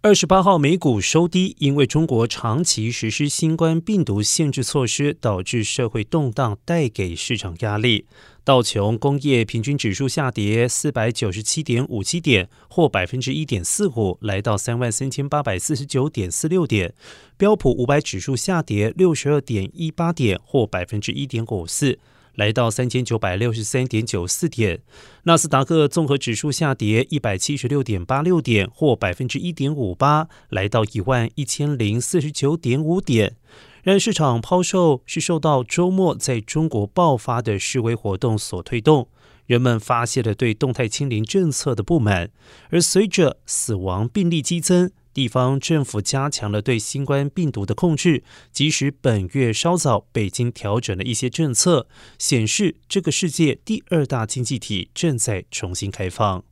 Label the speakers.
Speaker 1: 二十八号美股收低，因为中国长期实施新冠病毒限制措施，导致社会动荡，带给市场压力。道琼工业平均指数下跌四百九十七点五七点，或百分之一点四五，来到三万三千八百四十九点四六点。标普五百指数下跌六十二点一八点，或百分之一点五四。来到三千九百六十三点九四点，纳斯达克综合指数下跌一百七十六点八六点，或百分之一点五八，来到一万一千零四十九点五点。然市场抛售是受到周末在中国爆发的示威活动所推动，人们发泄了对动态清零政策的不满，而随着死亡病例激增。地方政府加强了对新冠病毒的控制，即使本月稍早，北京调整了一些政策，显示这个世界第二大经济体正在重新开放。